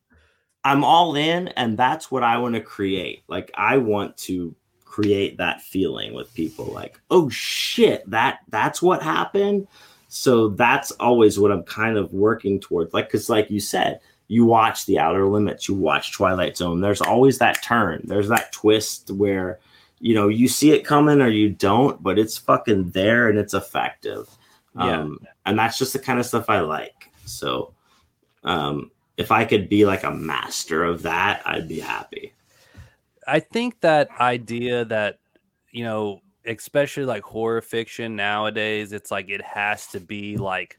I'm all in, and that's what I want to create. Like I want to create that feeling with people. Like, oh shit, that that's what happened so that's always what I'm kind of working towards. Like, because, like you said, you watch The Outer Limits, you watch Twilight Zone. There's always that turn. There's that twist where, you know, you see it coming or you don't, but it's fucking there and it's effective. Yeah. Um, and that's just the kind of stuff I like. So, um, if I could be like a master of that, I'd be happy. I think that idea that, you know, especially like horror fiction nowadays, it's like it has to be like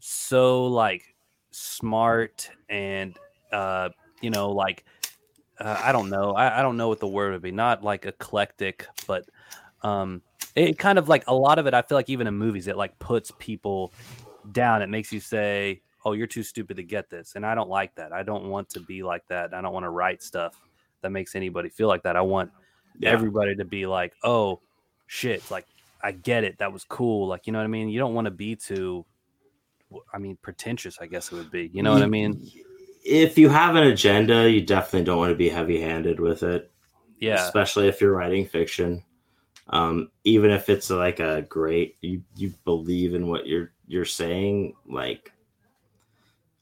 so like smart and uh you know like uh, I don't know I, I don't know what the word would be not like eclectic but um it kind of like a lot of it I feel like even in movies it like puts people down it makes you say oh you're too stupid to get this and I don't like that I don't want to be like that I don't want to write stuff that makes anybody feel like that I want yeah. everybody to be like oh shit, like I get it, that was cool. Like, you know what I mean? You don't want to be too I mean, pretentious, I guess it would be. You know what I mean? If you have an agenda, you definitely don't want to be heavy handed with it. Yeah. Especially if you're writing fiction. Um, even if it's like a great you you believe in what you're you're saying, like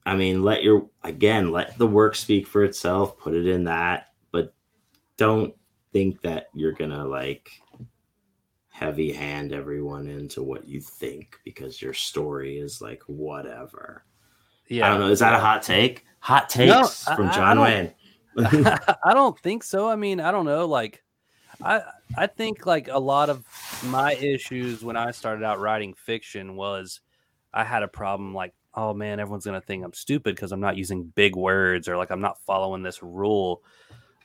I mean, let your again, let the work speak for itself, put it in that, but don't think that you're gonna like heavy hand everyone into what you think because your story is like whatever. Yeah. I don't know. Is that a hot take? Hot takes no, from John I, Wayne. I don't think so. I mean, I don't know. Like, I I think like a lot of my issues when I started out writing fiction was I had a problem like, oh man, everyone's gonna think I'm stupid because I'm not using big words or like I'm not following this rule.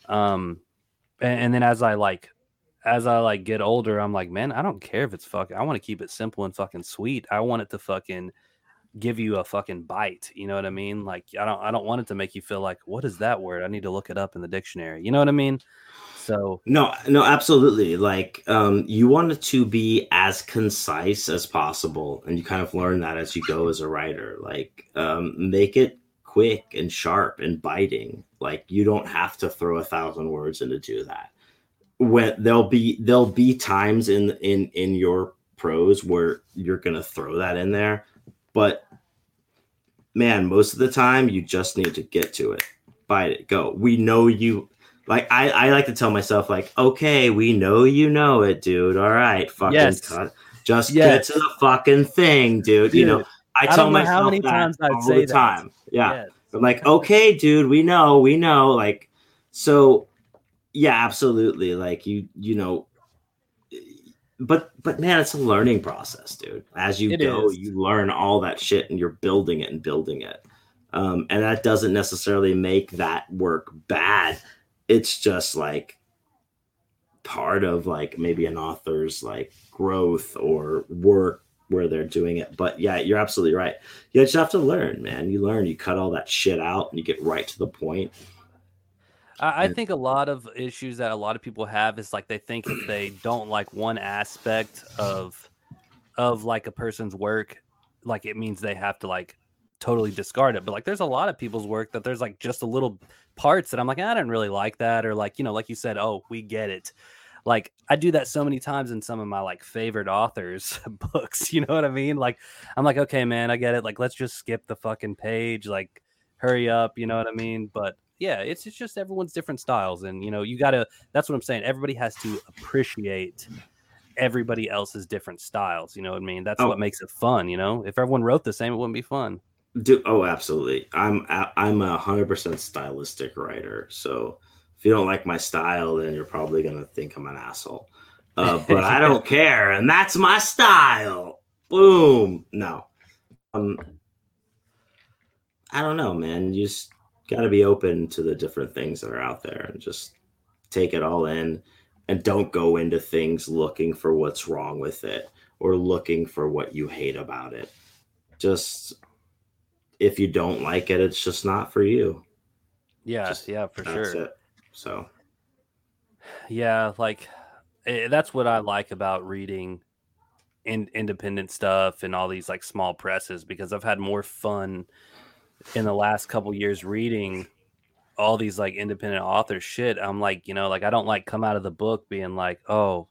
Um, and, and then as I like as I like get older, I'm like, man, I don't care if it's fucking. I want to keep it simple and fucking sweet. I want it to fucking give you a fucking bite. You know what I mean? Like, I don't, I don't want it to make you feel like, what is that word? I need to look it up in the dictionary. You know what I mean? So no, no, absolutely. Like um, you want it to be as concise as possible, and you kind of learn that as you go as a writer. Like um, make it quick and sharp and biting. Like you don't have to throw a thousand words into do that. When there'll be there'll be times in in in your prose where you're gonna throw that in there, but man, most of the time you just need to get to it, bite it, go. We know you like I, I like to tell myself like okay we know you know it dude all right fucking Yes. cut. just Yes. get to the fucking thing dude, you know i I tell myself how many that times I'd all say the that. time yeah yes. i'm like okay dude we know we know like so yeah absolutely. Like you you know but but man it's a learning process dude. As you It go is. you learn all that shit and you're building it and building it. Um, and that doesn't necessarily make that work bad. It's just like part of like maybe an author's like growth or work where they're doing it. But yeah you're absolutely right. You just have to learn man. You learn you cut all that shit out and you get right to the point I, I think a lot of issues that a lot of people have is like they think if they don't like one aspect of of like a person's work, like it means they have to like totally discard it. But like there's a lot of people's work that there's like just a little parts that I'm like, I didn't really like that, or like, you know, like you said, oh, we get it. Like I do that so many times in some of my like favorite authors books. You know what I mean? Like I'm like, okay, man, I get it. Like let's just skip the fucking page. Like hurry up. You know what I mean? But yeah, it's, it's just everyone's different styles, and you know, you gotta. That's what I'm saying. Everybody has to appreciate everybody else's different styles. You know what I mean? That's Oh. what makes it fun. You know, if everyone wrote the same, it wouldn't be fun. Do oh, absolutely. I'm I'm a hundred percent stylistic writer. So if you don't like my style, then you're probably gonna think I'm an asshole. Uh, but I don't care, and that's my style. Boom. No. Um. I don't know, man. You just got to be open to the different things that are out there, and just take it all in, and don't go into things looking for what's wrong with it or looking for what you hate about it. Just if you don't like it, it's just not for you. Yeah, Just- yeah, for sure. it. So Yeah, like eh, that's what I like about reading in independent stuff and all these like small presses because I've had more fun in the last couple years reading all these like independent author shit. I'm like, you know, like I don't like come out of the book being like, oh,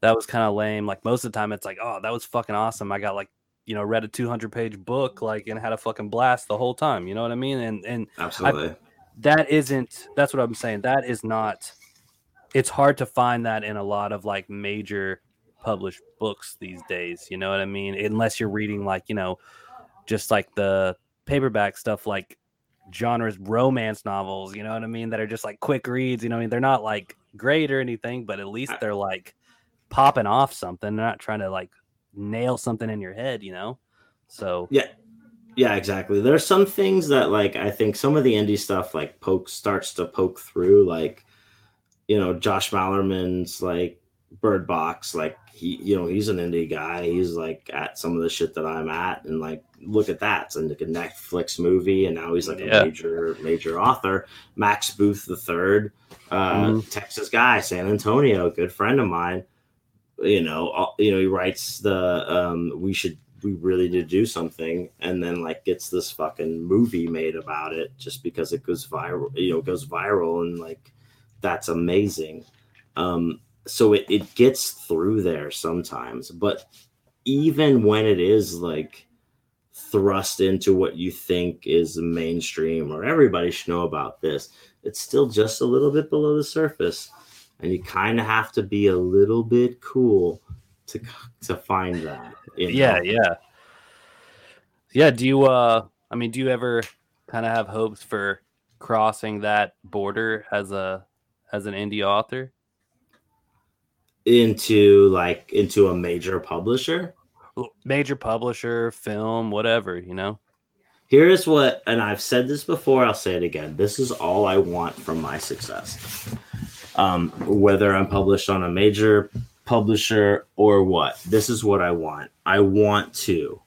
that was kind of lame. Like most of the time, it's like, oh, that was fucking awesome. I got like, you know, read a 200 page book, like, and had a fucking blast the whole time. You know what I mean? And and absolutely. that isn't that's what i'm saying that is not it's hard to find that in a lot of like major published books these days you know what i mean unless you're reading like you know just like the paperback stuff like genres romance novels you know what i mean that are just like quick reads you know what i mean they're not like great or anything but at least they're like popping off something they're not trying to like nail something in your head you know so yeah. Yeah, exactly. There are some things that like I think some of the indie stuff like poke starts to poke through like you know, Josh Malerman's like Bird Box, like he you know, he's an indie guy. He's like at some of the shit that I'm at and like look at that. It's like a Netflix movie and now he's like Yeah. a major major author. Max Booth the third, uh Mhm. Texas guy, San Antonio, good friend of mine. You know, all- you know, he writes the um we should we really did do something and then like gets this fucking movie made about it just because it goes viral you know goes viral and like that's amazing um so it, it gets through there sometimes but even when it is like thrust into what you think is mainstream or everybody should know about this it's still just a little bit below the surface. And you kind of have to be a little bit cool to to find that yeah yeah. Yeah do you uh i mean do you ever kind of have hopes for crossing that border as a as an indie author into like into a major publisher? Major publisher film whatever you know? Here's what and i've said this before i'll say it again. This is all i want from my success. Um, whether i'm published on a major publisher or what this is what i want. I want to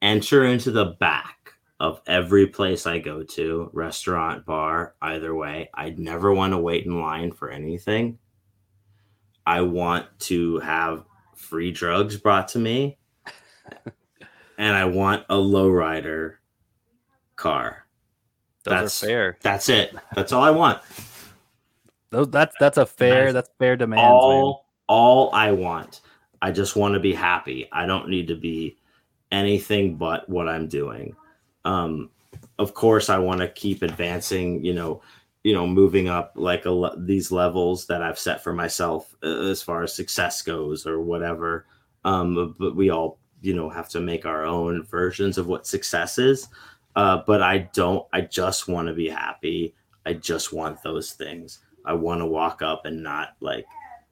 enter into the back of every place I go to, restaurant, bar, either way. I'd never want to wait in line for anything. I want to have free drugs brought to me. and I want a lowrider car. Those That's fair. That's it. That's all I want. Those that's that's a fair Nice. that's fair demands, all all I want. I just want to be happy. I don't need to be anything but what I'm doing. Um, of course, I want to keep advancing. You know, you know, moving up like a, these levels that I've set for myself uh, as far as success goes, or whatever. Um, but we all, you know, have to make our own versions of what success is. Uh, but I don't. I just want to be happy. I just want those things. I want to walk up and not like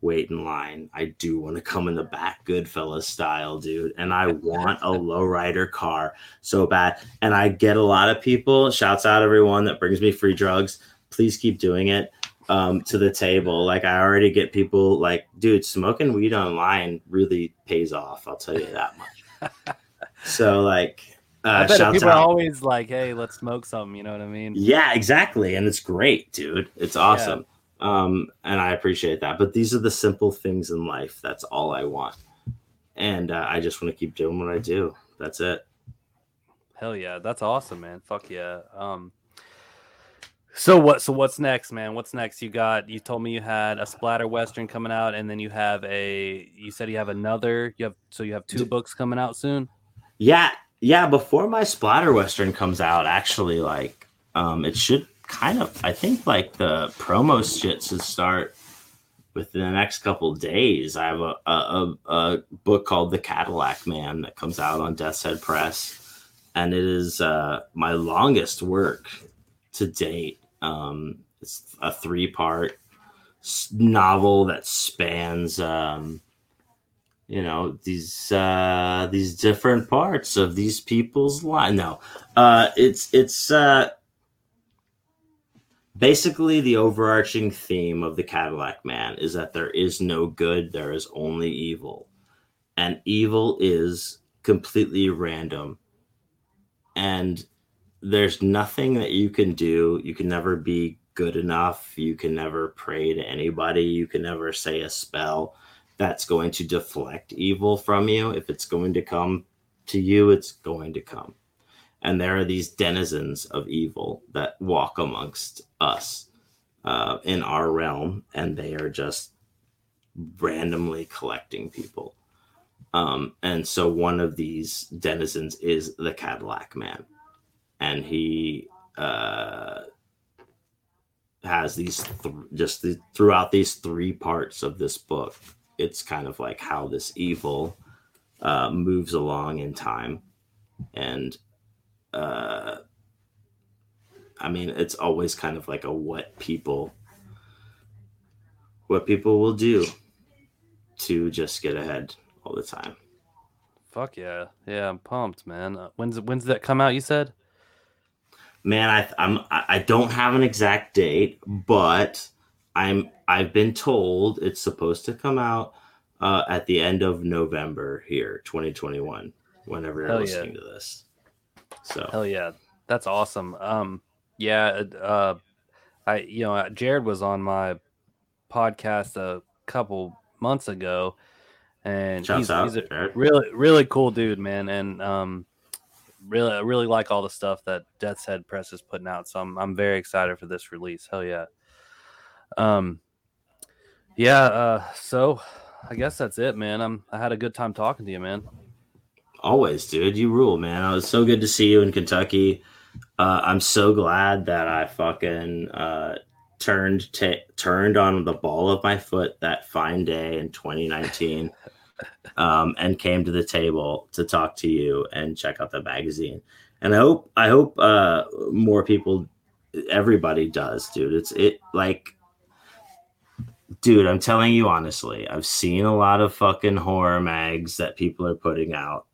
wait in line. I do want to come in the back, Goodfellas style, dude. And I want a lowrider car so bad. And I get a lot of people. Shouts out everyone that brings me free drugs. Please keep doing it um, to the table. Like I already get people like, dude, smoking weed online really pays off. I'll tell you that much. so like, uh, people are always like, "Hey, let's smoke some." You know what I mean? Yeah, exactly. And it's great, dude. It's awesome. Um, and I appreciate that. But these are the simple things in life. That's all I want. And uh, I just want to keep doing what I do. That's it. Hell yeah, that's awesome, man. Fuck yeah. Um. So what? So what's next, man? What's next? You got. You told me you had a splatter western coming out, and then you have a. You said you have another. You have. So you have two books coming out soon. Yeah, yeah. Before my splatter western comes out, actually, like, um, it should kind of. I think like the promo shit should start within the next couple days. I have a, a a a book called The Cadillac Man that comes out on Death's Head Press, and it is uh, my longest work to date. Um, it's a three part novel that spans. Um, you know these uh these different parts of these people's life no uh it's it's uh basically the overarching theme of the cadillac man is that there is no good there is only evil and evil is completely random and there's nothing that you can do you can never be good enough you can never pray to anybody you can never say a spell that's going to deflect evil from you. If it's going to come to you, it's going to come. And there are these denizens of evil that walk amongst us uh, in our realm, and they are just randomly collecting people. Um, and so one of these denizens is the Cadillac Man, and he uh, has these th- just throughout these three parts of this book it's kind of like how this evil uh, moves along in time and uh, i mean it's always kind of like a what people what people will do to just get ahead all the time Fuck yeah, yeah. I'm pumped, man. Uh, when's when's that come out? You said. Man i i'm i don't have an exact date but i'm i've been told it's supposed to come out uh, at the end of november here 2021 whenever you're Hell yeah. listening to this so Hell yeah, that's awesome. Um, yeah, uh, I you know Jared was on my podcast a couple months ago, and Shouts he's, out, he's a Jared. really really cool dude, man, and um, really I really like all the stuff that Death's Head Press is putting out. So I'm I'm very excited for this release. Hell yeah. Um, yeah. Uh, so I guess that's it, man. I'm I had a good time talking to you, man. Always, dude. You rule, man. It was so good to see you in Kentucky. Uh, I'm so glad that I fucking uh, turned ta turned on the ball of my foot that fine day in 2019, um, and came to the table to talk to you and check out the magazine. And I hope I hope uh, more people, everybody does, dude. It's it like dude, I'm telling you honestly, I've seen a lot of fucking horror mags that people are putting out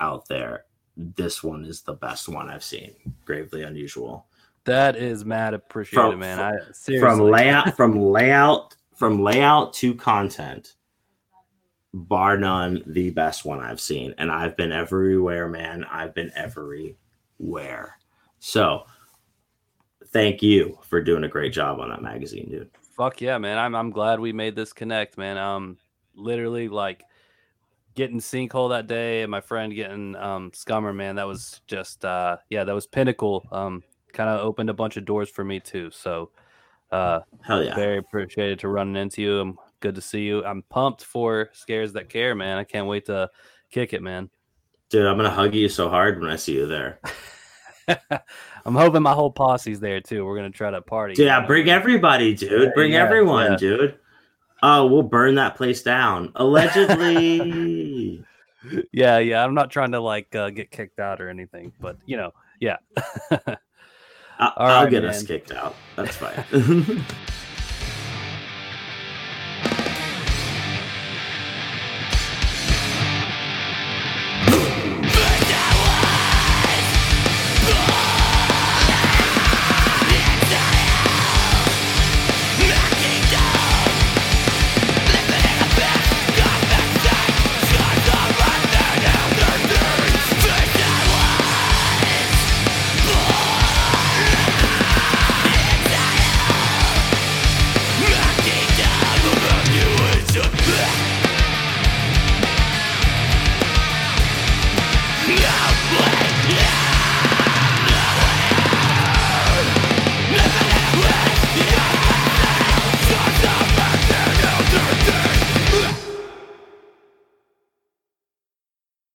out there. This one is the best one I've seen. Gravely unusual. That is mad appreciated, From- man. I seriously. From layout from layout from layout to content, bar none, the best one I've seen. And I've been everywhere, man. I've been everywhere. So thank you for doing a great job on that magazine, dude. Fuck yeah, man. I'm I'm glad we made this connect, man. Um literally like getting sinkhole that day and my friend getting um scummer, man, that was just uh yeah, that was pinnacle. Um kind of opened a bunch of doors for me too. So uh Hell yeah. very appreciated to running into you. I'm good to see you. I'm pumped for scares that care, man. I can't wait to kick it, man. Dude, I'm gonna hug you so hard when I see you there. I'm hoping my whole posse's there too. We're gonna try to party. Dude, yeah, bring everybody, dude. Bring Yeah, everyone, yeah. dude. Oh, we'll burn that place down. Allegedly. Yeah, yeah. I'm not trying to like uh, get kicked out or anything, but you know, yeah. I- I'll right, get us kicked out. That's fine.